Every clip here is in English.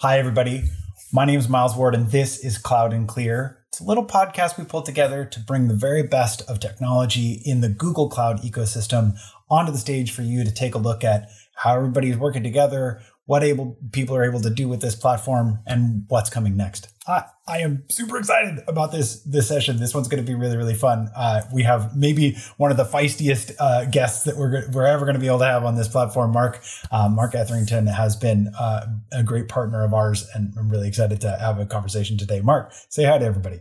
Hi, everybody. My name is Miles Ward, and this is Cloud and Clear. It's a little podcast we pulled together to bring the very best of technology in the Google Cloud ecosystem onto the stage for you to take a look at how everybody is working together, what able people are able to do with this platform, and what's coming next. I, I am super excited about this this session. This one's going to be really really fun. Uh, we have maybe one of the feistiest uh, guests that we're we're ever going to be able to have on this platform. Mark uh, Mark Etherington has been uh, a great partner of ours, and I'm really excited to have a conversation today. Mark, say hi to everybody.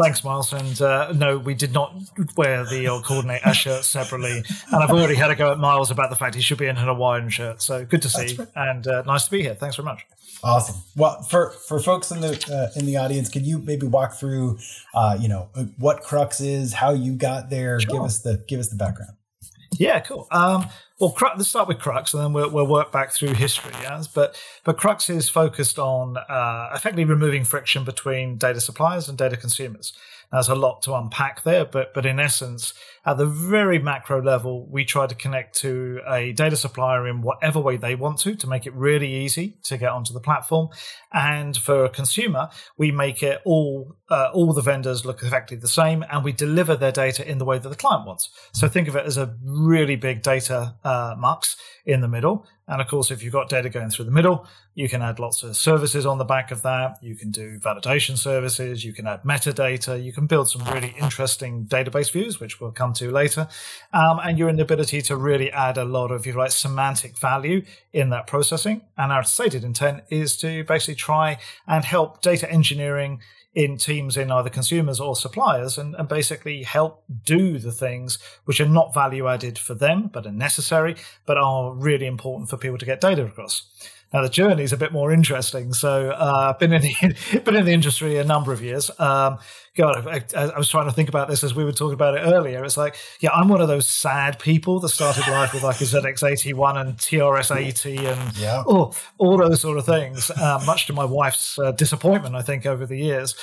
Thanks, Miles. And uh, no, we did not wear the old coordinator shirt separately. And I've already had a go at Miles about the fact he should be in a Hawaiian shirt. So good to see, right. and uh, nice to be here. Thanks very much. Awesome. Well, for for folks in the uh, in the audience, could you maybe walk through, uh, you know, what Crux is, how you got there? Sure. Give us the give us the background. Yeah, cool. Um, well, let's start with Crux, and then we'll, we'll work back through history. Yes, but but Crux is focused on uh, effectively removing friction between data suppliers and data consumers. There's a lot to unpack there, but but in essence, at the very macro level, we try to connect to a data supplier in whatever way they want to, to make it really easy to get onto the platform. And for a consumer, we make it all uh, all the vendors look effectively the same, and we deliver their data in the way that the client wants. So think of it as a really big data uh, mux in the middle. And of course, if you've got data going through the middle, you can add lots of services on the back of that. You can do validation services. You can add metadata. You can build some really interesting database views, which we'll come to later. Um, and you're in the ability to really add a lot of, you like, semantic value in that processing. And our stated intent is to basically try and help data engineering in teams in either consumers or suppliers and, and, basically help do the things which are not value added for them but are necessary but are really important for people to get data across. Now the journey is a bit more interesting. So uh, I've been in the been in the industry a number of years. Um, God, I, I, was trying to think about this as we were talking about it earlier. It's like, yeah, I'm one of those sad people that started life with like a ZX81 and TRS80 and yeah. oh, all those sort of things. Uh, much to my wife's uh, disappointment, I think, over the years.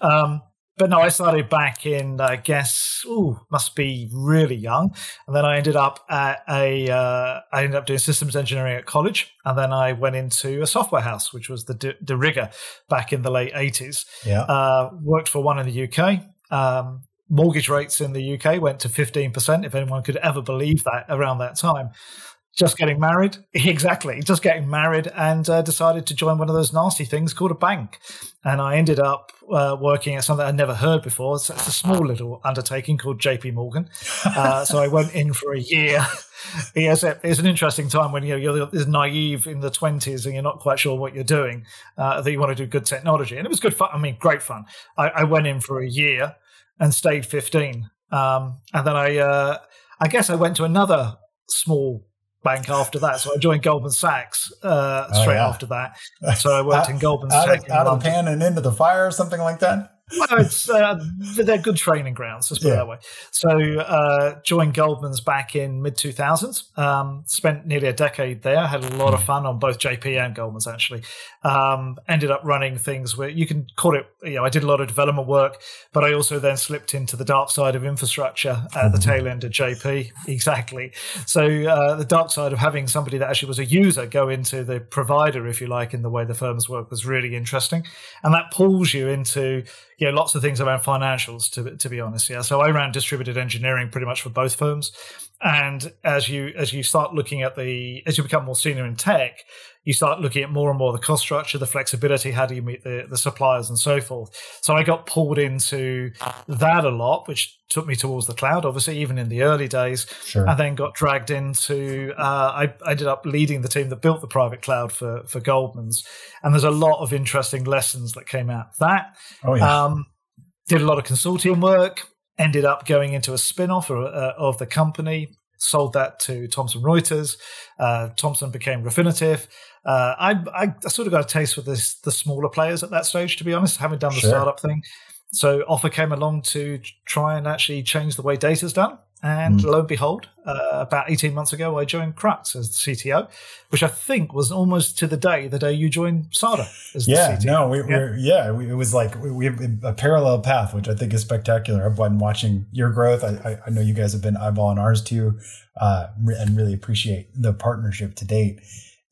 Um, but no, I started back in, I guess, ooh, must be really young. And then I ended up at a, uh, I ended up doing systems engineering at college. And then I went into a software house, which was the De, De Rigger back in the late 80s. Yeah. Uh, worked for one in the UK. Um, mortgage rates in the UK went to 15%, if anyone could ever believe that around that time just getting married. Exactly, just getting married, and uh, decided to join one of those nasty things called a bank. And I ended up uh, working at something I'd never heard before. It's, it's a small little undertaking called JP Morgan. Uh, so I went in for a year. yes, it's an interesting time when you know, you're naive in the 20s and you're not quite sure what you're doing, uh, that you want to do good technology. And it was good fun. I mean, great fun. I, I went in for a year and stayed 15. Um, and then I, uh, I guess I went to another small bank after that. So I joined Goldman Sachs uh, oh, straight oh, yeah. after that. So I worked out, in Goldman Sachs. Out, of the pan and into the fire or something like that? Well, it's uh, they're good training grounds. Let's put yeah. it that way. So, uh, joined Goldman's back in mid two thousands. Um, spent nearly a decade there. Had a lot of fun on both JP and Goldman's. Actually, um, ended up running things where you can call it. You know, I did a lot of development work, but I also then slipped into the dark side of infrastructure at the tail end of JP. Exactly. So, uh, the dark side of having somebody that actually was a user go into the provider, if you like, in the way the firms work was really interesting, and that pulls you into you know, lots of things around financials, to, to be honest. Yeah. So I ran distributed engineering pretty much for both firms. And as you, as you start looking at the, as you become more senior in tech, you start looking at more and more the cost structure, the flexibility, how do you meet the, the suppliers and so forth. So I got pulled into that a lot, which took me towards the cloud, obviously, even in the early days. Sure. And then got dragged into, uh, I, I ended up leading the team that built the private cloud for, for Goldman's. And there's a lot of interesting lessons that came out of that. Oh, yeah. Um, did a lot of consulting work, ended up going into a spin off of, uh, of the company, sold that to Thomson Reuters. Uh, Thomson became Refinitiv. Uh, I, I, I, sort of got a taste for this, the smaller players at that stage, to be honest, having done the sure. startup thing. So offer came along to try and actually change the way data's done. And mm. lo and behold, uh, about 18 months ago, I joined Crux as the CTO, which I think was almost to the day, the day you joined SADA as yeah, the CTO. No, we, yeah, no, yeah, we, it was like we, we, have a parallel path, which I think is spectacular. I've been watching your growth. I, I know you guys have been eyeballing ours too, uh, and really appreciate the partnership to date.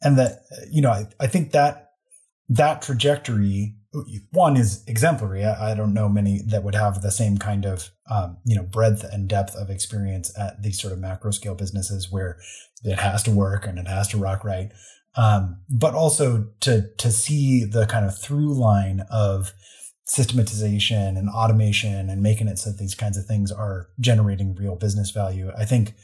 And that, you know, I, I think that that trajectory one is exemplary. I, don't know many that would have the same kind of um, you know breadth and depth of experience at these sort of macro scale businesses where it has to work and it has to rock right. Um, but also to to see the kind of through line of systematization and automation and making it so that these kinds of things are generating real business value. I think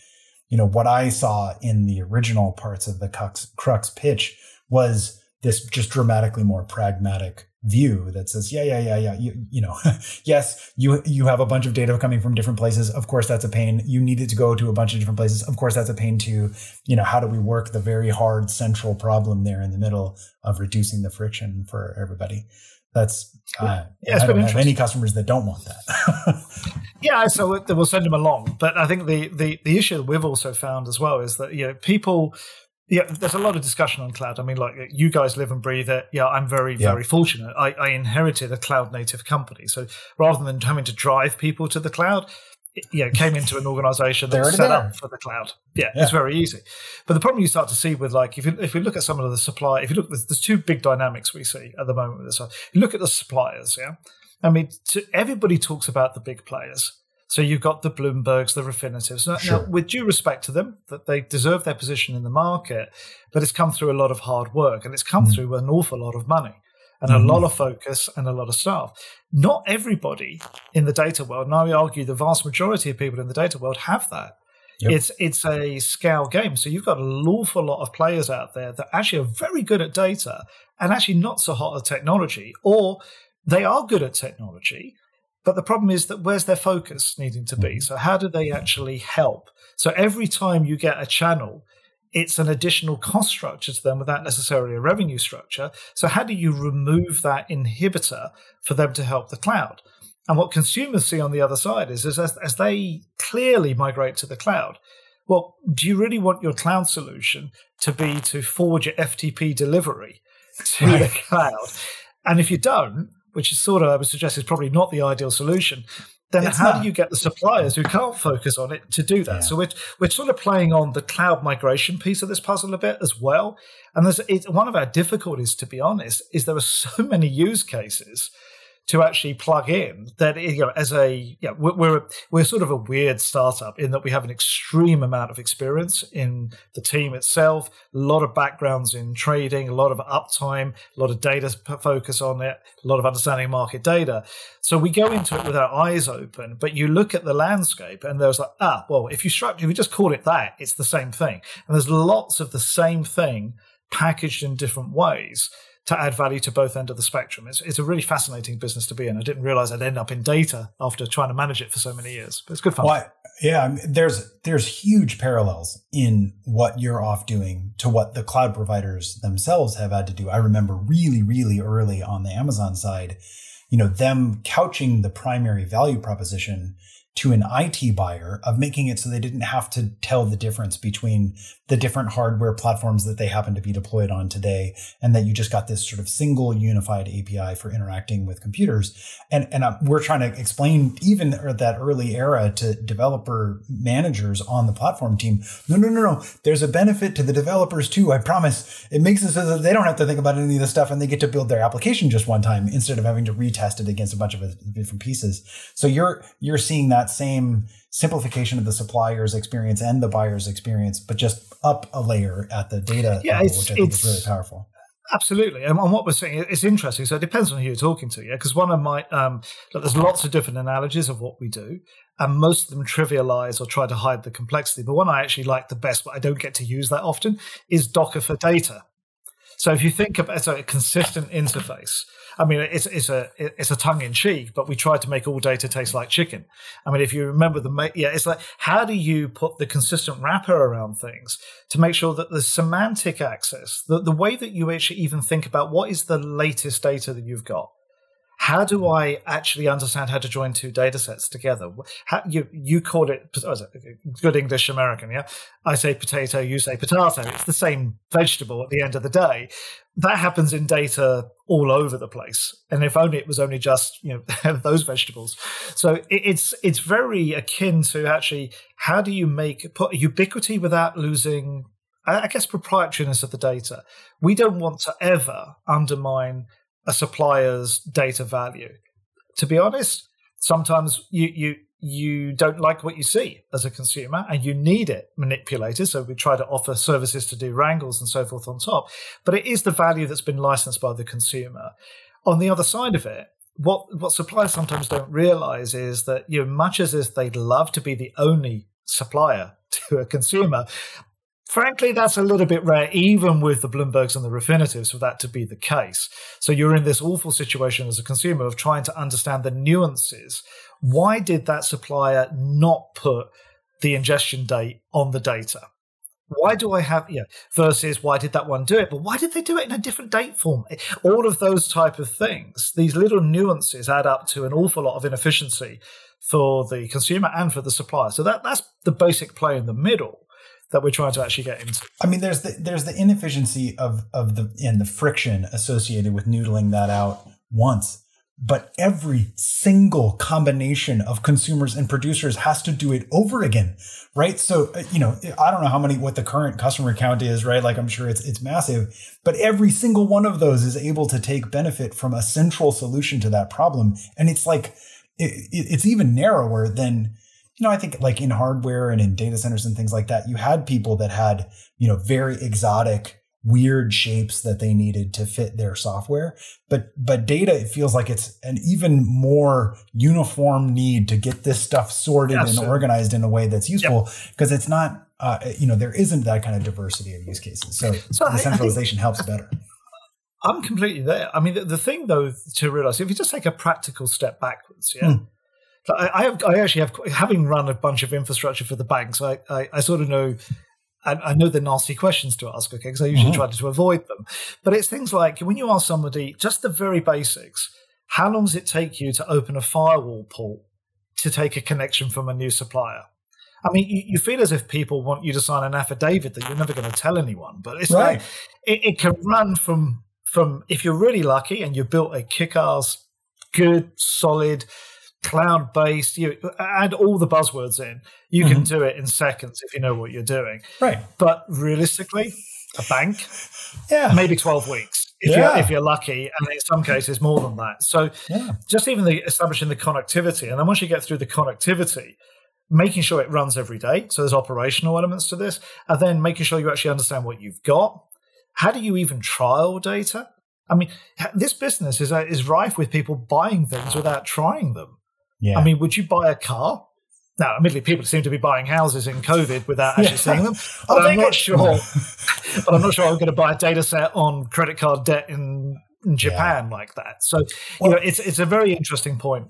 you know what I saw in the original parts of the Crux, Crux pitch was this just dramatically more pragmatic view that says, yeah, yeah, yeah, yeah, you, you know, yes, you you have a bunch of data coming from different places. Of course, that's a pain. You need it to go to a bunch of different places. Of course, that's a pain too. You know, how do we work the very hard central problem there in the middle of reducing the friction for everybody? That's uh, yeah, I don't have any customers that don't want that. yeah, so we'll send them along. But I think the, the the issue that we've also found as well is that you know people yeah, there's a lot of discussion on cloud. I mean, like you guys live and breathe it. Yeah, I'm very, yeah. very fortunate. I, I, inherited a cloud native company. So rather than having to drive people to the cloud, it, yeah, came into an organization that was set there. up for the cloud. Yeah, yeah, it's very easy. But the problem you start to see with like, if you, if we look at some of the supply, if you look, there's, there's two big dynamics we see at the moment with this. You look at the suppliers, yeah. I mean, to, everybody talks about the big players. So you've got the Bloombergs, the Refinitivs. Now, sure. now, with due respect to them, that they deserve their position in the market, but it's come through a lot of hard work and it's come mm. through an awful lot of money and mm. a lot of focus and a lot of staff. Not everybody in the data world, and I argue the vast majority of people in the data world have that. Yep. It's it's a scale game. So you've got an awful lot of players out there that actually are very good at data and actually not so hot at technology, or they are good at technology, but the problem is that where's their focus needing to be? Mm-hmm. So, how do they actually help? So, every time you get a channel, it's an additional cost structure to them without necessarily a revenue structure. So, how do you remove that inhibitor for them to help the cloud? And what consumers see on the other side is, is as, as they clearly migrate to the cloud, well, do you really want your cloud solution to be to forward your FTP delivery to right. the cloud? And if you don't, which is sort of, I would suggest, is probably not the ideal solution, then it's how not. do you get the suppliers who can't focus on it to do that? Yeah. So we're, we're sort of playing on the cloud migration piece of this puzzle a bit as well. And there's it, one of our difficulties, to be honest, is there are so many use cases to actually plug in that you know as a yeah we're we're sort of a weird startup in that we have an extreme amount of experience in the team itself a lot of backgrounds in trading a lot of uptime a lot of data focus on it a lot of understanding market data. So we go into it with our eyes open but you look at the landscape and there's like ah well if you structure if you just call it that it's the same thing. And there's lots of the same thing packaged in different ways to add value to both end of the spectrum. It's, it's a really fascinating business to be in. I didn't realize I'd end up in data after trying to manage it for so many years, but it's good fun. Well, yeah, I mean, there's there's huge parallels in what you're off doing to what the cloud providers themselves have had to do. I remember really, really early on the Amazon side, you know, them couching the primary value proposition to an IT buyer of making it so they didn't have to tell the difference between the different hardware platforms that they happen to be deployed on today and that you just got this sort of single unified API for interacting with computers. And, and uh, we're trying to explain even that early era to developer managers on the platform team. No, no, no, no. There's a benefit to the developers too. I promise. It makes it so that they don't have to think about any of this stuff and they get to build their application just one time instead of having to retest it against a bunch of different pieces. So you're, you're seeing that that same simplification of the supplier's experience and the buyer's experience, but just up a layer at the data yeah, level, which I think is really powerful. Absolutely, and what we're saying it's interesting. So it depends on who you're talking to, yeah. Because one of my um, look, there's lots of different analogies of what we do, and most of them trivialize or try to hide the complexity. But one I actually like the best, but I don't get to use that often, is Docker for data. So if you think about so a consistent interface, I mean, it's it's a it's a tongue in cheek, but we try to make all data taste like chicken. I mean, if you remember the yeah, it's like how do you put the consistent wrapper around things to make sure that the semantic access, the the way that you actually even think about what is the latest data that you've got, how do I actually understand how to join two data sets together? How, you you call it, oh, it good English American, yeah. I say potato, you say potato. It's the same vegetable at the end of the day. That happens in data all over the place, and if only it was only just you know those vegetables. So it, it's it's very akin to actually how do you make put ubiquity without losing I guess, proprietariness of the data. We don't want to ever undermine a supplier's data value. To be honest, sometimes you you you don't like what you see as a consumer and you need it manipulated. So we try to offer services to do wrangles and so forth on top. But it is the value that's been licensed by the consumer. On the other side of it, what what suppliers sometimes don't realize is that you know, much as if they'd love to be the only supplier to a consumer, frankly, that's a little bit rare, even with the Bloombergs and the Refinitivs, for that to be the case. So you're in this awful situation as a consumer of trying to understand the nuances. Why did that supplier not put the ingestion date on the data? Why do I have yeah versus why did that one do it? But why did they do it in a different date form? All of those type of things, these little nuances add up to an awful lot of inefficiency for the consumer and for the supplier. So that that's the basic play in the middle that we're trying to actually get into. I mean, there's the there's the inefficiency of of the and the friction associated with noodling that out once, but every single combination of consumers and producers has to do it over again, right? So uh, you know, I don't know how many what the current customer count is, right? Like I'm sure it's it's massive, but every single one of those is able to take benefit from a central solution to that problem, and it's like it, it's even narrower than you know, I think like in hardware and in data centers and things like that, you had people that had, you know, very exotic, weird shapes that they needed to fit their software. But but data, it feels like it's an even more uniform need to get this stuff sorted and organized in a way that's useful because yep. it's not uh, you know, there isn't that kind of diversity of use cases. So, so decentralization helps better. I'm completely there. I mean, the, the, thing though to realize, if you just take a practical step backwards, yeah, hmm. I, have, I actually have, having run a bunch of infrastructure for the banks, I, I, I sort of know, I, know the nasty questions to ask, okay, because I usually mm-hmm. try to avoid them. But it's things like when you ask somebody just the very basics, how long does it take you to open a firewall port to take a connection from a new supplier? I mean, you, you, feel as if people want you to sign an affidavit that you're never going to tell anyone, but it's right. like it, it, can run from from if you're really lucky and you built a kick-ass, good, solid cloud based, you add all the buzzwords in, you mm-hmm. can do it in seconds if you know what you're doing. Right. But realistically, a bank, yeah, maybe 12 weeks if yeah. you're if you're lucky, and in some cases more than that. So yeah. just even the establishing the connectivity, and then once you get through the connectivity, making sure it runs every day. So there's operational elements to this, and then making sure you actually understand what you've got. How do you even trial data? I mean, this business is uh, is rife with people buying things without trying them. Yeah. I mean, would you buy a car? Now, admittedly, people seem to be buying houses in COVID without actually yeah. seeing them. But I'm not sure. but I'm not sure I'm going to buy a data set on credit card debt in, in Japan yeah. like that. So, well, you know, it's it's a very interesting point.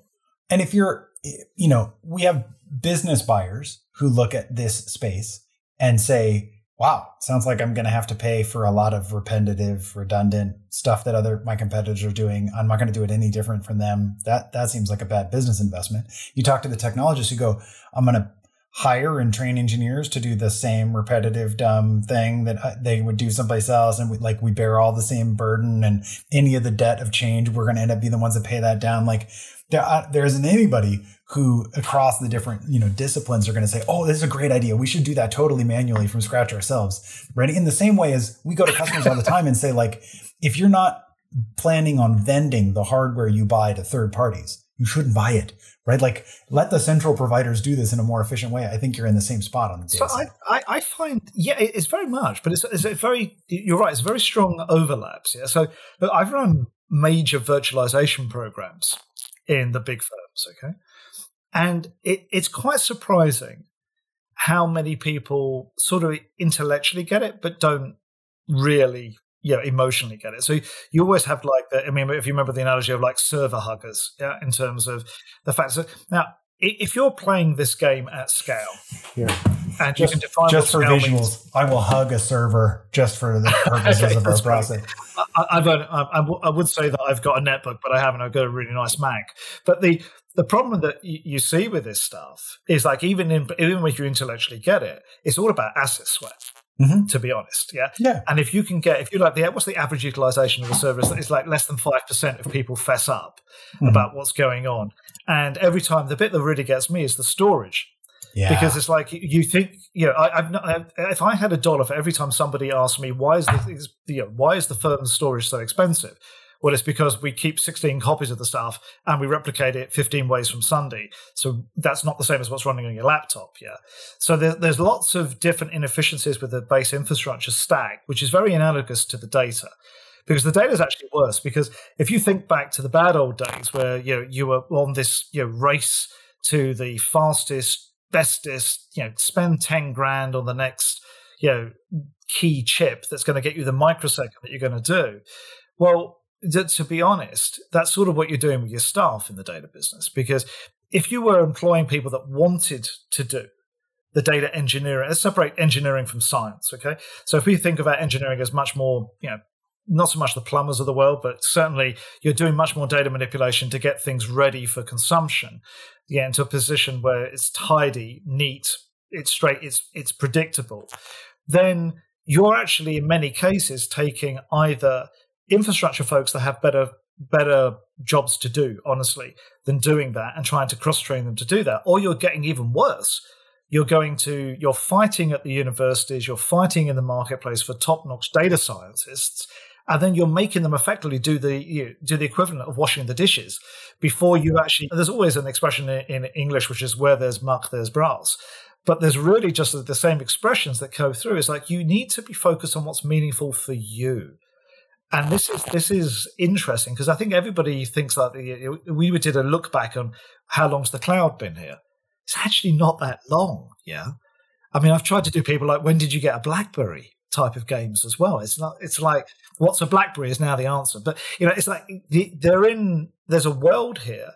And if you're, you know, we have business buyers who look at this space and say, wow, sounds like I'm going to have to pay for a lot of repetitive, redundant stuff that other my competitors are doing. I'm not going to do it any different from them. That that seems like a bad business investment. You talk to the technologists who go, I'm going to hire and train engineers to do the same repetitive dumb thing that uh, they would do someplace else and we, like we bear all the same burden and any of the debt of change we're going to end up being the ones that pay that down like there, uh, there isn't anybody who across the different you know disciplines are going to say oh this is a great idea. We should do that totally manually from scratch ourselves. Right? In the same way as we go to customers all the time and say like if you're not planning on vending the hardware you buy to third parties you shouldn't buy it. Right? Like let the central providers do this in a more efficient way. I think you're in the same spot on the so I, I, I find yeah it's very much but it's, it's a very you're right it's very strong overlaps yeah? So but i've run major virtualization programs in the big firms okay and it, it's quite surprising how many people sort of intellectually get it, but don't really you know, emotionally get it. So you always have like the, I mean, if you remember the analogy of like server huggers, yeah, in terms of the fact that now, if you're playing this game at scale, yeah. and just, you can define just for visuals, means, I will hug a server just for the purposes okay, of our process. I, I've, I, would say that I've got a netbook, but I haven't. I've got a really nice Mac. But the the problem that you see with this stuff is like even in, even if you intellectually get it, it's all about asset sweat. Mm-hmm. To be honest, yeah, yeah. And if you can get, if you like the what's the average utilization of a service? It's like less than five percent of people fess up mm-hmm. about what's going on. And every time, the bit that really gets me is the storage. Yeah. Because it's like you think, you know, I, have not, if I had a dollar for every time somebody asked me why is the, you know, why is the firm's storage so expensive? Well, it's because we keep 16 copies of the stuff and we replicate it 15 ways from Sunday. So that's not the same as what's running on your laptop. Yeah. So there, there's lots of different inefficiencies with the base infrastructure stack, which is very analogous to the data because the data is actually worse. Because if you think back to the bad old days where you know, you were on this you know, race to the fastest, bestest, you know, spend 10 grand on the next, you know, key chip that's going to get you the microsecond that you're going to do. Well, to be honest, that's sort of what you're doing with your staff in the data business. Because if you were employing people that wanted to do the data engineering, let's separate engineering from science. Okay. So if we think about engineering as much more, you know, not so much the plumbers of the world, but certainly you're doing much more data manipulation to get things ready for consumption. Yeah, into a position where it's tidy, neat, it's straight, it's it's predictable. Then you're actually in many cases taking either infrastructure folks that have better better jobs to do, honestly, than doing that and trying to cross train them to do that. Or you're getting even worse. You're going to you're fighting at the universities, you're fighting in the marketplace for top-notch data scientists, and then you're making them effectively do the you know, do the equivalent of washing the dishes before you actually. There's always an expression in, in English which is where there's muck, there's brass but there's really just the same expressions that go through. It's like you need to be focused on what's meaningful for you and this is this is interesting because I think everybody thinks that we did a look back on how long's the cloud been here. It's actually not that long. Yeah, I mean I've tried to do people like when did you get a BlackBerry type of games as well. It's not. It's like what's a BlackBerry is now the answer. But you know it's like they're in. There's a world here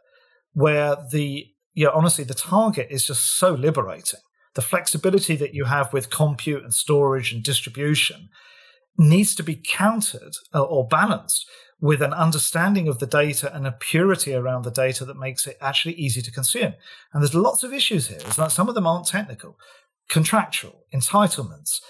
where the you know honestly the target is just so liberating. The flexibility that you have with compute and storage and distribution needs to be countered uh, or balanced with an understanding of the data and a purity around the data that makes it actually easy to consume. And there's lots of issues here. It's like some of them aren't technical, contractual, entitlements,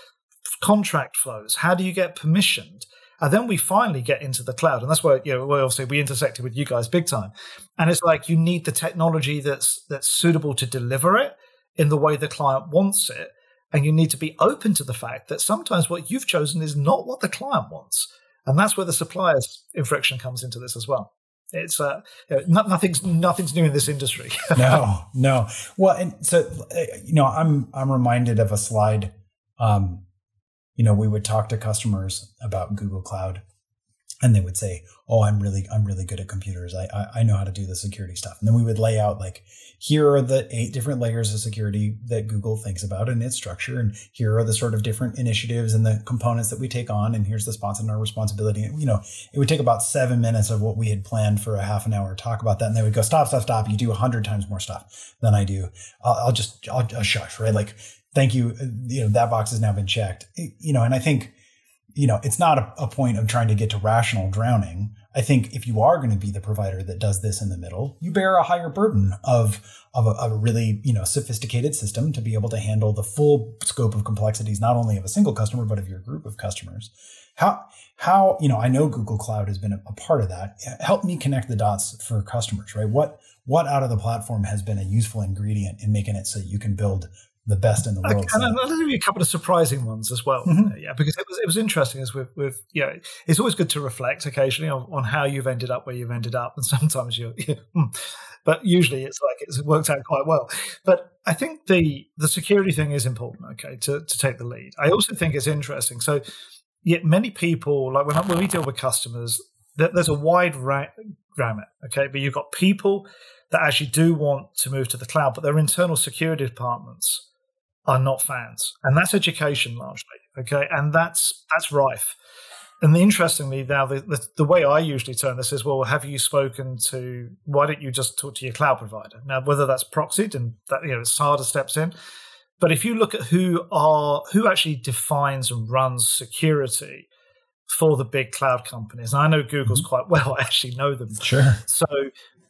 contract flows. How do you get permissioned? And then we finally get into the cloud. And that's where, you know, where obviously we intersected with you guys big time. And it's like you need the technology that's that's suitable to deliver it in the way the client wants it and you need to be open to the fact that sometimes what you've chosen is not what the client wants. And that's where the supplier's infraction comes into this as well. It's uh, nothing's nothing's new in this industry. no, no. Well, and so uh, you know, I'm I'm reminded of a slide. Um, you know, we would talk to customers about Google Cloud, and they would say, "Oh, I'm really I'm really good at computers. I, I, I know how to do the security stuff." And then we would lay out like, here are the eight different layers of security that Google thinks about in its structure, and here are the sort of different initiatives and the components that we take on, and here's the spots and our responsibility. And, you know, it would take about seven minutes of what we had planned for a half an hour talk about that, and they would go, "Stop, stop, stop! You do a hundred times more stuff than I do. I'll, I'll just I'll, I'll shush, right? Like, thank you. Uh, you know, that box has now been checked. You know, and I think." You know, it's not a, a, point of trying to get to rational drowning. I think if you are going to be the provider that does this in the middle, you bear a higher burden of of a, a, really you know sophisticated system to be able to handle the full scope of complexities, not only of a single customer but of your group of customers. How how you know I know Google Cloud has been a, a part of that. Help me connect the dots for customers, right? What what out of the platform has been a useful ingredient in making it so you can build the best in the world. And I'll give you a couple of surprising ones as well. Mm-hmm. Yeah, because it was it was interesting as with with yeah, it's always good to reflect occasionally on, on how you've ended up where you've ended up, and sometimes you, hmm. but usually it's like it's worked out quite well. But I think the the security thing is important. Okay, to to take the lead. I also think it's interesting. So, yet many people like when when we deal with customers, there's a wide gamut. Okay, but you've got people that actually do want to move to the cloud, but their internal security departments are not fans, and that's education largely. Okay, and that's that's rife. And interestingly, now the, the, the, way I usually turn this is, well, have you spoken to? Why don't you just talk to your cloud provider? Now, whether that's proxied and that you know SADA steps in, but if you look at who are who actually defines and runs security for the big cloud companies, and I know Google's mm-hmm. quite well. I actually know them. Sure. So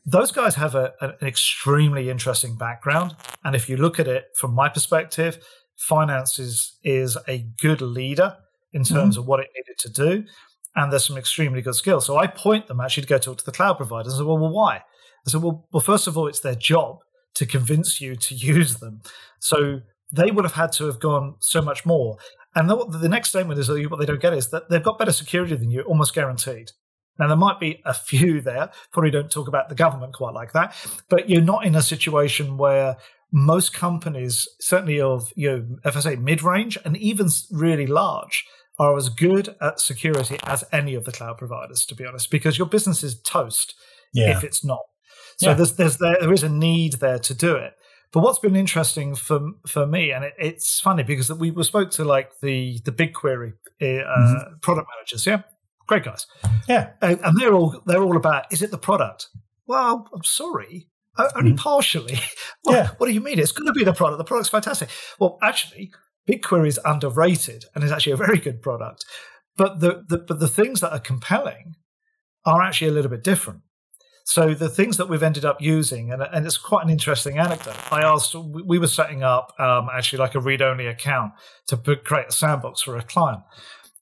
those guys have a, an extremely interesting background. And if you look at it from my perspective, finance is, is a good leader in terms mm-hmm. of what it needed to do. And there's some extremely good skills. So I point them actually to go talk to the cloud providers. and say, well, well, why? I said, well, well, first of all, it's their job to convince you to use them. So they would have had to have gone so much more. And the, the next statement is what they don't get is that they've got better security than you, almost guaranteed. Now, there might be a few there, probably don't talk about the government quite like that, but you're not in a situation where most companies, certainly of, you know, if I say mid range and even really large, are as good at security as any of the cloud providers, to be honest, because your business is toast yeah. if it's not. So yeah. there's, there's there, there is a need there to do it. But what's been interesting for for me, and it, it's funny because we, we spoke to like the the BigQuery uh, mm-hmm. product managers, yeah, great guys, yeah, and, and, they're all they're all about is it the product? Well, I'm sorry, only mm-hmm. partially. well, yeah. What do you mean? It's going to be the product. The product's fantastic. Well, actually, BigQuery is underrated and is actually a very good product. But the, the but the things that are compelling are actually a little bit different. So the things that we've ended up using, and, and it's quite an interesting anecdote. I asked, we were setting up um, actually like a read-only account to put, create a sandbox for a client,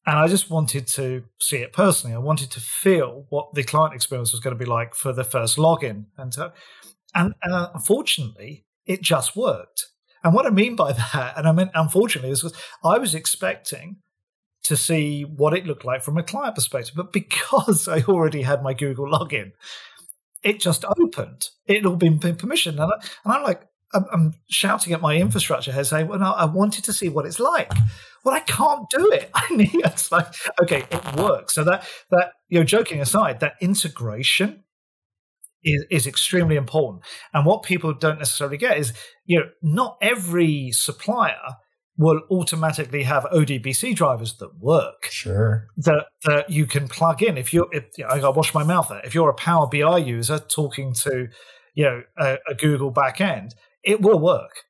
and I just wanted to see it personally. I wanted to feel what the client experience was going to be like for the first login, and to, and, and unfortunately, it just worked. And what I mean by that, and I mean, unfortunately, is I was expecting to see what it looked like from a client perspective, but because I already had my Google login, it just opened. It all been, permissioned, and, I, I'm like, I'm, I'm, shouting at my infrastructure head, saying, "Well, no, I wanted to see what it's like." Well, I can't do it. I need. It's like, okay, it works. So that that you know, joking aside, that integration is, is extremely important. And what people don't necessarily get is, you know, not every supplier will automatically have ODBC drivers that work. Sure. That that you can plug in. If you're, if, you know, I wash my mouth there. If you're a Power BI user talking to, you know, a, a Google backend, it will work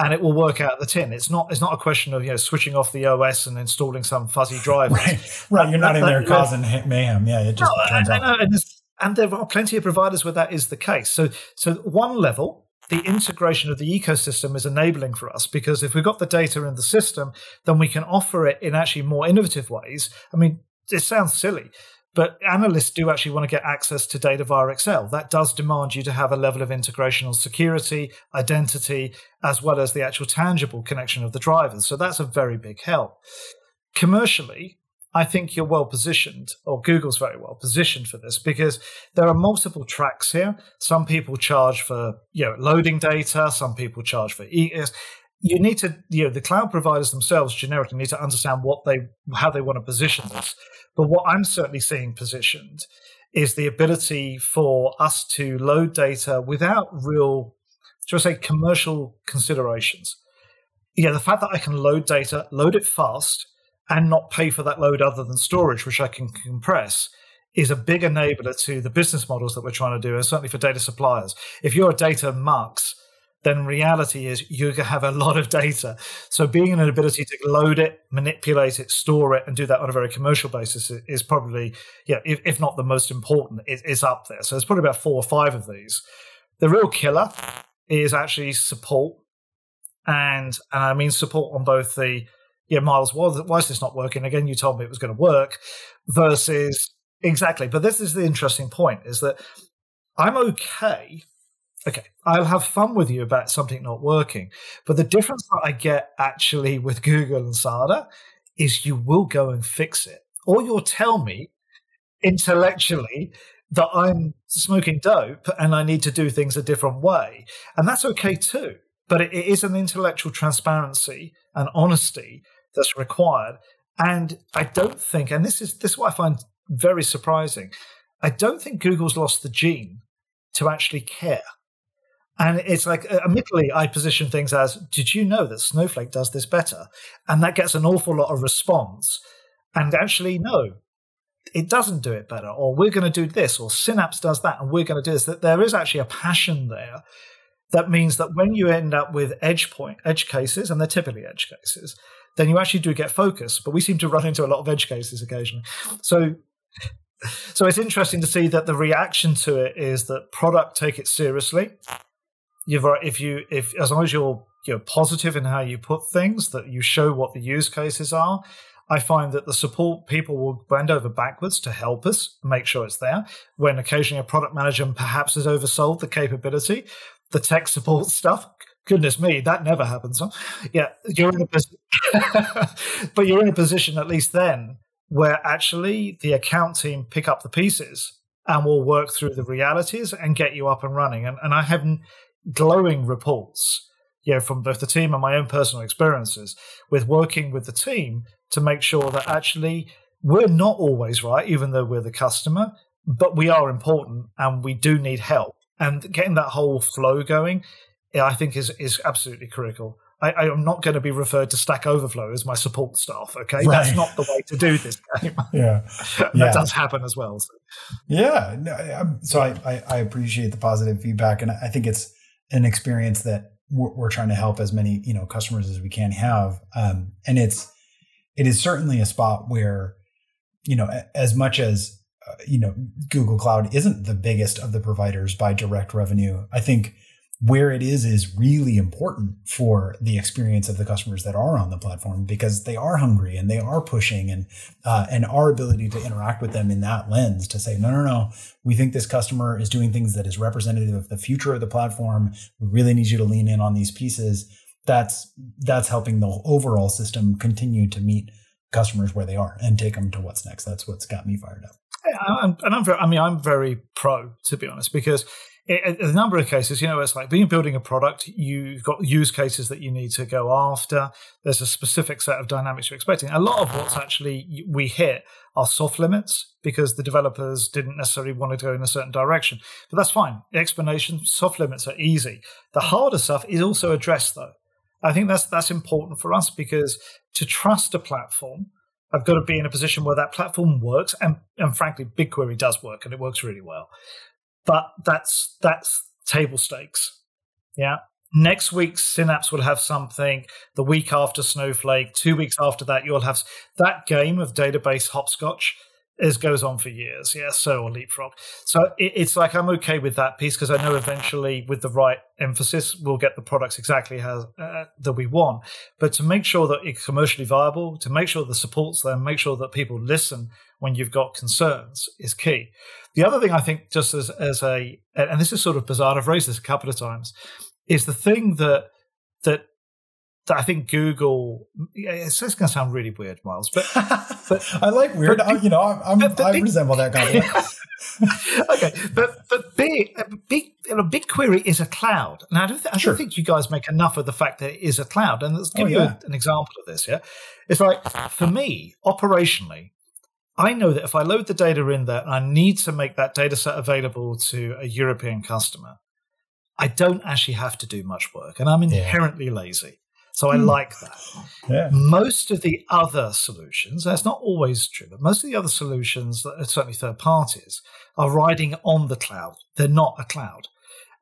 and it will work out the tin. It's not. It's not a question of you know switching off the OS and installing some fuzzy driver. right, right. You're not that, in there that, causing mayhem. Yeah, it just no, turns out. And and there are plenty of providers where that is the case. So, so one level, the integration of the ecosystem is enabling for us because if we've got the data in the system, then we can offer it in actually more innovative ways. I mean, it sounds silly, but analysts do actually want to get access to data via Excel. That does demand you to have a level of integration on security, identity, as well as the actual tangible connection of the drivers. So that's a very big help. Commercially, I think you're well positioned, or Google's very well positioned for this because there are multiple tracks here. Some people charge for you know loading data, some people charge for ES. You need to, you know, the cloud providers themselves generically need to understand what they how they want to position this. But what I'm certainly seeing positioned is the ability for us to load data without real, shall I say, commercial considerations. Yeah, the fact that I can load data, load it fast, and not pay for that load other than storage, which I can compress, is a big enabler to the business models that we're trying to do, and certainly for data suppliers. If you're a data mux, then reality is you have a lot of data. So being an ability to load it, manipulate it, store it, and do that on a very commercial basis is probably, yeah, if, if not the most important, it, it's up there. So there's probably about four or five of these. The real killer is actually support. And, and I mean support on both the yeah, Miles, why, why is this not working? Again, you told me it was going to work versus exactly. But this is the interesting point is that I'm okay. Okay, I'll have fun with you about something not working. But the difference that I get actually with Google and SADA is you will go and fix it. Or you'll tell me intellectually that I'm smoking dope and I need to do things a different way. And that's okay too. But it is an intellectual transparency and honesty that's required. And I don't think, and this is this is what I find very surprising. I don't think Google's lost the gene to actually care. And it's like, uh, admittedly, I position things as, did you know that Snowflake does this better? And that gets an awful lot of response. And actually, no, it doesn't do it better. Or we're going to do this, or Synapse does that, and we're going to do this. That there is actually a passion there that means that when you end up with edge point, edge cases, and they're typically edge cases, then you actually do get focus. But we seem to run into a lot of edge cases occasionally. So so it's interesting to see that the reaction to it is that product take it seriously. You've if you if as long as you're you're positive in how you put things, that you show what the use cases are. I find that the support people will bend over backwards to help us make sure it's there. When occasionally a product manager perhaps has oversold the capability, the tech support stuff. Goodness me, that never happens. Huh? Yeah, you're in a position, but you're in a position at least then where actually the account team pick up the pieces and will work through the realities and get you up and running. And, and I have glowing reports, you know, from both the team and my own personal experiences with working with the team to make sure that actually we're not always right, even though we're the customer, but we are important and we do need help. And getting that whole flow going, I think is is absolutely critical. I, am not going to be referred to Stack Overflow as my support staff. Okay, right. that's not the way to do this. Game. yeah, that yeah. does happen as well. So. Yeah, no, so I, I, I appreciate the positive feedback, and I think it's an experience that we're, we're, trying to help as many you know customers as we can have, um, and it's it is certainly a spot where you know as much as uh, you know Google Cloud isn't the biggest of the providers by direct revenue. I think where it is is really important for the experience of the customers that are on the platform because they are hungry and they are pushing and uh, and our ability to interact with them in that lens to say no no no. We think this customer is doing things that is representative of the future of the platform. We really need you to lean in on these pieces. That's that's helping the overall system continue to meet customers where they are and take them to what's next. That's what's got me fired up. And I'm I mean, I'm very pro to be honest, because a number of cases, you know, it's like being building a product, you've got use cases that you need to go after. There's a specific set of dynamics you're expecting. A lot of what's actually we hit are soft limits because the developers didn't necessarily want to go in a certain direction. But that's fine. Explanation, soft limits are easy. The harder stuff is also addressed though. I think that's that's important for us because to trust a platform, I've got to be in a position where that platform works, and, and frankly, BigQuery does work, and it works really well but that's that's table stakes. Yeah. Next week, Synapse will have something. The week after Snowflake, two weeks after that, you'll have that game of database hopscotch. Is goes on for years, yeah. So or leapfrog. So it, it's like I'm okay with that piece because I know eventually, with the right emphasis, we'll get the products exactly how uh, that we want. But to make sure that it's commercially viable, to make sure the support's there, make sure that people listen when you've got concerns is key. The other thing I think, just as as a, and this is sort of bizarre, I've raised this a couple of times, is the thing that that that I think Google. It's, it's going to sound really weird, Miles, but, but I like weird. But, I, you know, I'm, I'm, I resemble that guy. okay, but but big big BigQuery is a cloud. Now I don't, th- I don't think you guys make enough of the fact that it is a cloud. And let's oh, give oh, you yeah. a, an example of this. Yeah, it's like for me operationally, I know that if I load the data in there and I need to make that data set available to a European customer, I don't actually have to do much work and I'm inherently yeah. lazy. So I mm. like that. Yeah. Most of the other solutions, that's not always true, but most of the other solutions, that are certainly third parties, are riding on the cloud. They're not a cloud.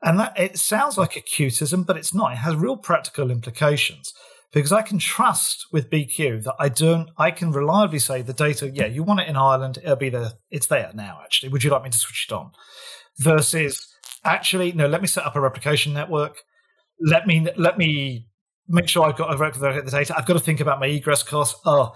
And that it sounds like a cutism, but it's not. It has real practical implications because I can trust with BQ that I don't, I can reliably say the data, yeah, you want it in Ireland, it'll be there, it's there now, actually. Would you like me to switch it on? Versus, actually, no, let me set up a replication network. Let me, let me make sure I've got record the data. I've got to think about my egress costs. Oh,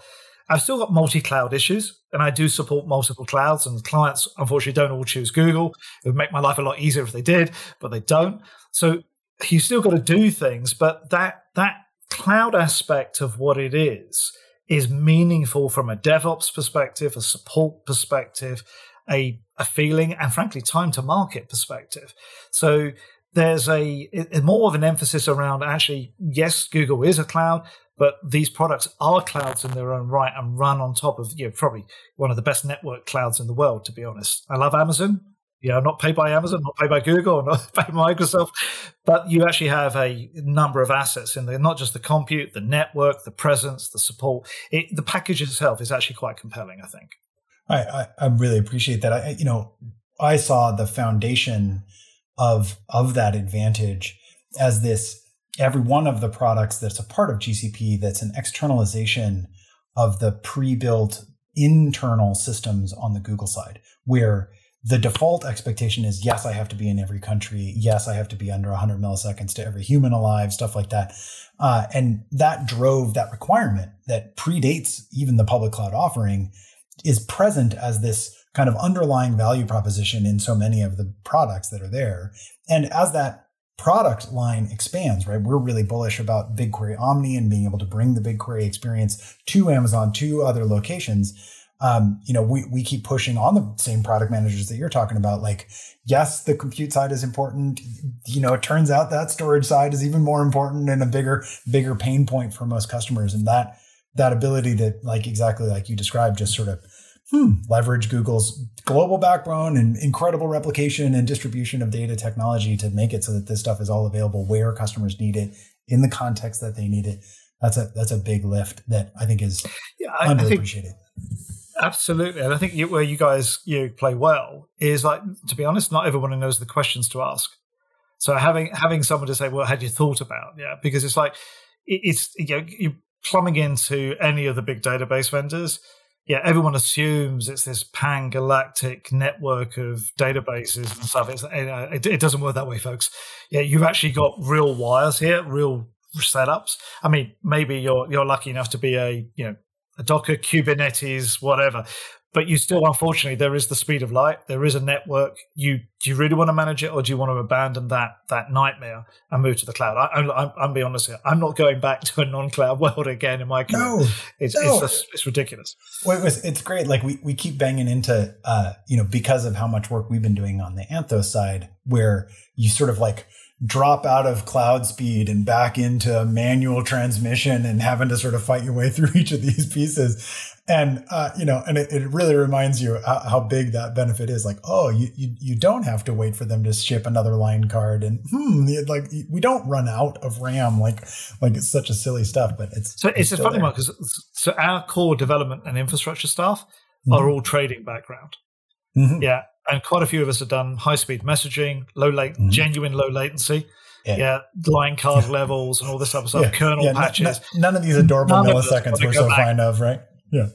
I've still got multi-cloud issues, and I do support multiple clouds. And clients, unfortunately, don't all choose Google. It would make my life a lot easier if they did, but they don't. So you still got to do things, but that that cloud aspect of what it is is meaningful from a DevOps perspective, a support perspective, a, a feeling, and frankly, time to market perspective. So there's a, more of an emphasis around actually, yes, Google is a cloud, but these products are clouds in their own right and run on top of you know, probably one of the best network clouds in the world. To be honest, I love Amazon you know, not paid by Amazon, not paid by Google, not paid by Microsoft, but you actually have a number of assets in there, not just the compute, the network, the presence, the support. It, the package itself is actually quite compelling, I think. I, I, I really appreciate that. I, you know, I saw the foundation of of that advantage as this every one of the products that's a part of GCP that's an externalization of the pre-built internal systems on the Google side, where the default expectation is yes, I have to be in every country. Yes, I have to be under 100 milliseconds to every human alive, stuff like that. Uh, and that drove that requirement that predates even the public cloud offering is present as this kind of underlying value proposition in so many of the products that are there. And as that product line expands, right? We're really bullish about BigQuery Omni and being able to bring the BigQuery experience to Amazon to other locations. Um, you know, we, we keep pushing on the same product managers that you're talking about. Like, yes, the compute side is important. You know, it turns out that storage side is even more important and a bigger, bigger pain point for most customers. And that, that ability to like exactly like you described, just sort of hmm, leverage Google's global backbone and incredible replication and distribution of data technology to make it so that this stuff is all available where customers need it in the context that they need it. That's a that's a big lift that I think is yeah, I, underappreciated. I think, absolutely, and I think you, where you guys you play well is like to be honest, not everyone knows the questions to ask. So having having someone to say, "Well, had you thought about?" Yeah, because it's like it's you know, you're plumbing into any of the big database vendors yeah, everyone assumes it's this pan galactic network of databases and stuff. It's, it, it, doesn't work that way, folks. Yeah, you've actually got real wires here, real setups. I mean, maybe you're you're lucky enough to be a you know a Docker, Kubernetes, whatever, but you still unfortunately there is the speed of light. There is a network. You do you really want to manage it or do you want to abandon that that nightmare and move to the cloud? I, am I'm, I'm being honest here. I'm not going back to a non-cloud world again in my career. No, it's, no. It's, just, it's ridiculous. Well, it was, it's great. Like we, we keep banging into uh, you know because of how much work we've been doing on the Anthos side where you sort of like drop out of cloud speed and back into manual transmission and having to sort of fight your way through each of these pieces and uh, you know, and it, it, really reminds you how, how, big that benefit is. Like, oh, you, you you don't have to wait for them to ship another line card, and hmm, like we don't run out of RAM. Like, like it's such a silly stuff, but it's so it's, it's a funny there. one because so our core development and infrastructure staff mm-hmm. are all trading background. Mm-hmm. Yeah, and quite a few of us have done high speed messaging, low late, mm-hmm. genuine low latency. Yeah. yeah. line card levels and all this of stuff, yeah. kernel yeah. patches. N- none of these adorable none milliseconds we're so fond of, right? Yeah.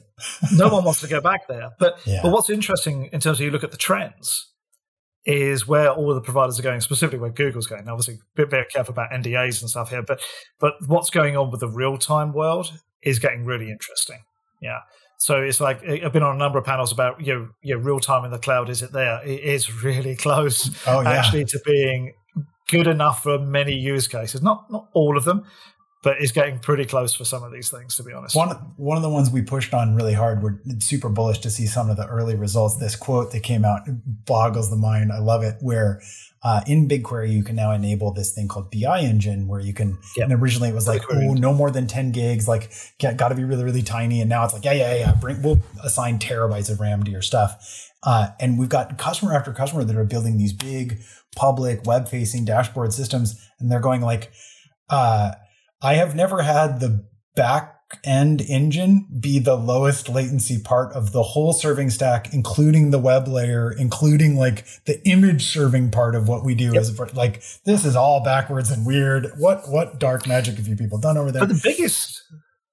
no one wants to go back there. But but what's interesting in terms of you look at the trends is where all of the providers are going, specifically where Google's going. Now, obviously, be very careful about NDAs and stuff here, but but what's going on with the real time world is getting really interesting. Yeah. So it's like I've been on a number of panels about you know, you know real time in the cloud. Is it there? It is really close, oh, yeah. actually, to being good enough for many use cases. Not not all of them, but it's getting pretty close for some of these things, to be honest. One one of the ones we pushed on really hard. We're super bullish to see some of the early results. This quote that came out boggles the mind. I love it. Where uh, in BigQuery you can now enable this thing called BI Engine, where you can. Yep. And originally it was like, oh, no more than ten gigs. Like, got to be really really tiny. And now it's like, yeah yeah yeah. Bring we'll assign terabytes of RAM to your stuff. Uh, and we've got customer after customer that are building these big public web facing dashboard systems, and they're going like. Uh, I have never had the back end engine be the lowest latency part of the whole serving stack, including the web layer, including like the image serving part of what we do yep. as a, like this is all backwards and weird. What what dark magic have you people done over there? But the biggest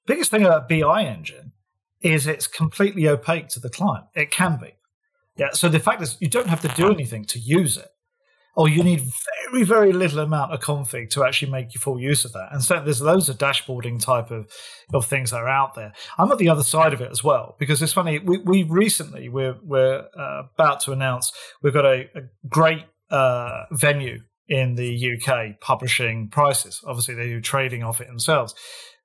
biggest thing about BI engine is it's completely opaque to the client. It can be. Yeah. So the fact is you don't have to do anything to use it or you need very, very little amount of config to actually make full use of that. And so there's loads of dashboarding type of, of things that are out there. I'm at the other side of it as well, because it's funny. We, we recently, we're, we're uh, about to announce, we've got a, a great uh, venue in the UK publishing prices. Obviously, they do trading off it themselves.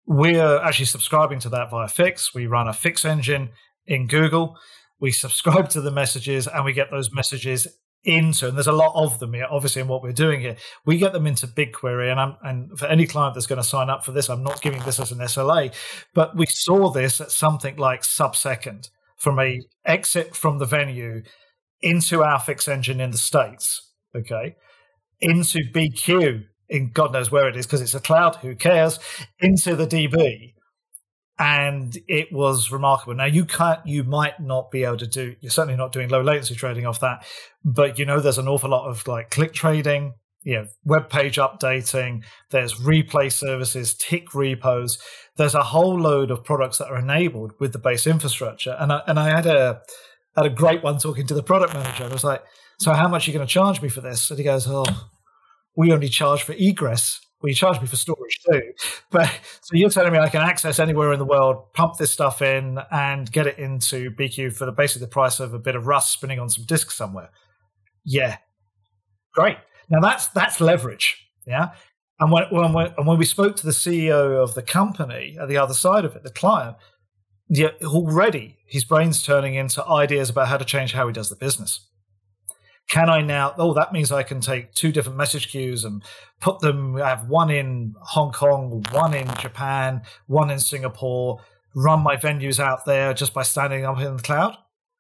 We're actually subscribing to that via FIX. We run a FIX engine in Google. We subscribe to the messages and we get those messages into, and there's a lot of them here, obviously, in what we're doing here. We get them into BigQuery, and I'm, and for any client that's going to sign up for this, I'm not giving this as an SLA, but we saw this at something like sub-second from a exit from the venue into our FIX engine in the states, okay, into BQ in God knows where it is because it's a cloud. Who cares? Into the DB and it was remarkable. Now you can't, you might not be able to do. You're certainly not doing low latency trading off that, but you know there's an awful lot of like click trading, you know, web page updating. There's replay services, tick repos. There's a whole load of products that are enabled with the base infrastructure. And I, and I had a had a great one talking to the product manager. I was like, "So how much are you going to charge me for this?" And he goes, "Oh, we only charge for egress." Well, you charge me for storage too. But so you're telling me I can access anywhere in the world, pump this stuff in, and get it into BQ for the basically the price of a bit of Rust spinning on some disk somewhere. Yeah, great. Now that's that's leverage. Yeah. And when, when, and when we spoke to the CEO of the company at the other side of it, the client, yeah, already his brain's turning into ideas about how to change how he does the business. Can I now? Oh, that means I can take two different message queues and put them. I have one in Hong Kong, one in Japan, one in Singapore. Run my venues out there just by standing up in the cloud.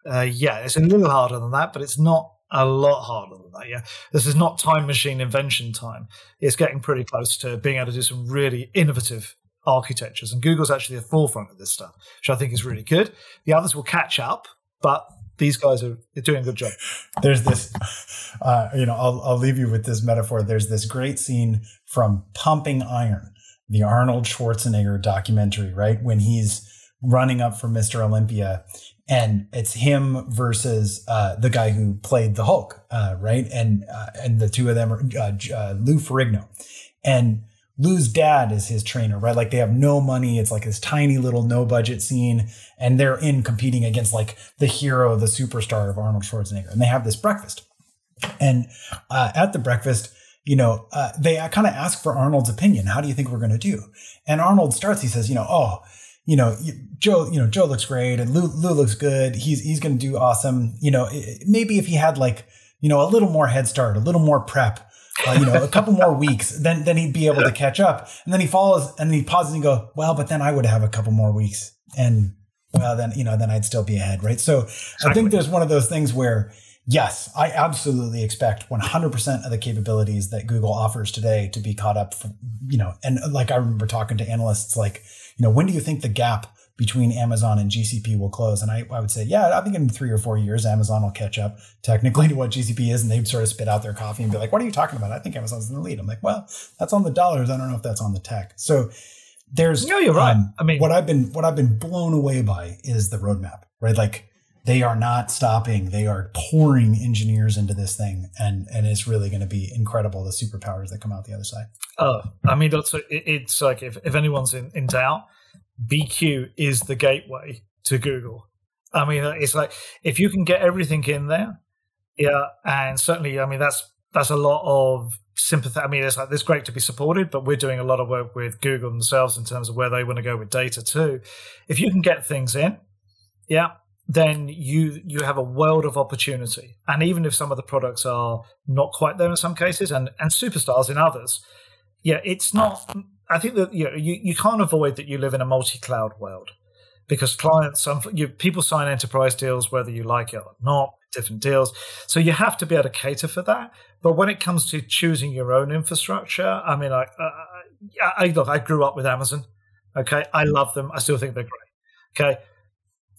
Uh, yeah, it's a little harder than that, but it's not a lot harder than that. Yeah, this is not time machine invention time. It's getting pretty close to being able to do some really innovative architectures, and Google's actually the forefront of this stuff, which I think is really good. The others will catch up, but these guys are doing a good job. There's this, uh, you know, I'll, I'll leave you with this metaphor. There's this great scene from Pumping Iron, the Arnold Schwarzenegger documentary, right? When he's running up for Mr. Olympia and it's him versus uh, the guy who played the Hulk, uh, right? And uh, and the two of them are uh, uh, Lou Ferrigno, and Lou's dad is his trainer, right? Like they have no money. It's like this tiny little no budget scene, and they're in competing against like the hero, the superstar of Arnold Schwarzenegger, and they have this breakfast, and uh, at the breakfast. You know, they kind of ask for Arnold's opinion. How do you think we're going to do? And Arnold starts. He says, "You know, oh, you know, Joe, you know, Joe looks great and Lou, Lou looks good. He's, he's going to do awesome. You know, maybe if he had like, you know, a little more head start, a little more prep, uh, you know, a couple more weeks, then, then he'd be able to catch up. And then he follows and he pauses and go, well, but then I would have a couple more weeks and well, then, you know, then I'd still be ahead. Right. So exactly. I think there's one of those things where, yes, I absolutely expect 100% of the capabilities that Google offers today to be caught up from, you know, and like I remember talking to analysts like, you know, when do you think the gap between Amazon and GCP will close? And I, I would say, yeah, I think in three or four years, Amazon will catch up technically to what GCP is. And they'd sort of spit out their coffee and be like, what are you talking about? I think Amazon's in the lead. I'm like, well, that's on the dollars. I don't know if that's on the tech. So there's, no, you're right. Um, I mean, what I've been, what I've been blown away by is the roadmap, right? Like, they are not stopping. They are pouring engineers into this thing, and and it's really going to be incredible the superpowers that come out the other side. Oh, I mean, it's, it's like if, if anyone's in, in doubt, BQ is the gateway to Google. I mean, it's like if you can get everything in there, yeah, and certainly, I mean, that's that's a lot of sympathy. I mean, it's like it's great to be supported, but we're doing a lot of work with Google themselves in terms of where they want to go with data too. If you can get things in, yeah, then you you have a world of opportunity. And even if some of the products are not quite there in some cases, and and superstars in others, yeah, it's not. I think that you know, you, you can't avoid that you live in a multi-cloud world because clients, some you, people sign enterprise deals whether you like it or not, different deals. So you have to be able to cater for that. But when it comes to choosing your own infrastructure, I mean, I, uh, I look, I grew up with Amazon. Okay, I love them. I still think they're great. Okay,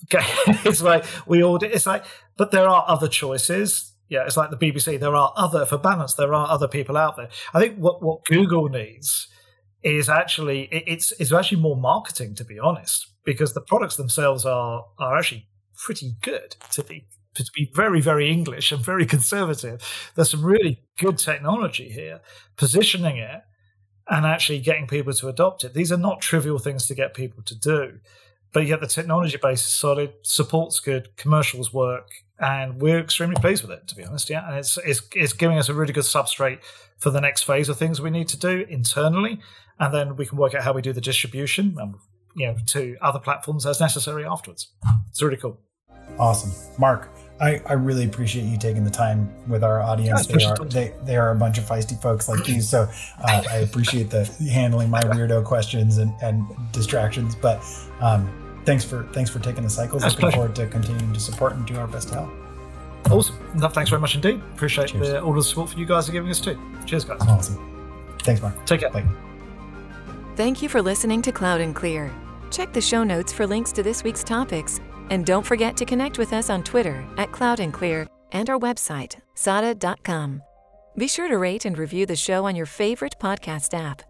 Okay, it's like we all. It's like, but there are other choices. Yeah, it's like the BBC. There are other for balance. There are other people out there. I think what what Google needs is actually it's it's actually more marketing to be honest, because the products themselves are are actually pretty good to be to be very very English and very conservative. There's some really good technology here. Positioning it and actually getting people to adopt it. These are not trivial things to get people to do but yet the technology base is solid, support's good, commercials work, and we're extremely pleased with it, to be honest. Yeah, and it's it's it's giving us a really good substrate for the next phase of things we need to do internally, and then we can work out how we do the distribution, and you know, to other platforms as necessary afterwards. It's really cool. Awesome, Mark. I, I really appreciate you taking the time with our audience. they are they, they are a bunch of feisty folks like you, so uh, I appreciate the handling my weirdo questions and, and distractions. But um, thanks for thanks for taking the cycles. That's Looking forward to continuing to support and do our best to help. Awesome. No, thanks very much indeed. Appreciate the, all the support for you guys are giving us too. Cheers, guys. Awesome. Thanks, Mark. Take care. Bye. Thank you for listening to Cloud and Clear. Check the show notes for links to this week's topics. And don't forget to connect with us on Twitter at Cloud and Clear and our website, sada.com. Be sure to rate and review the show on your favorite podcast app.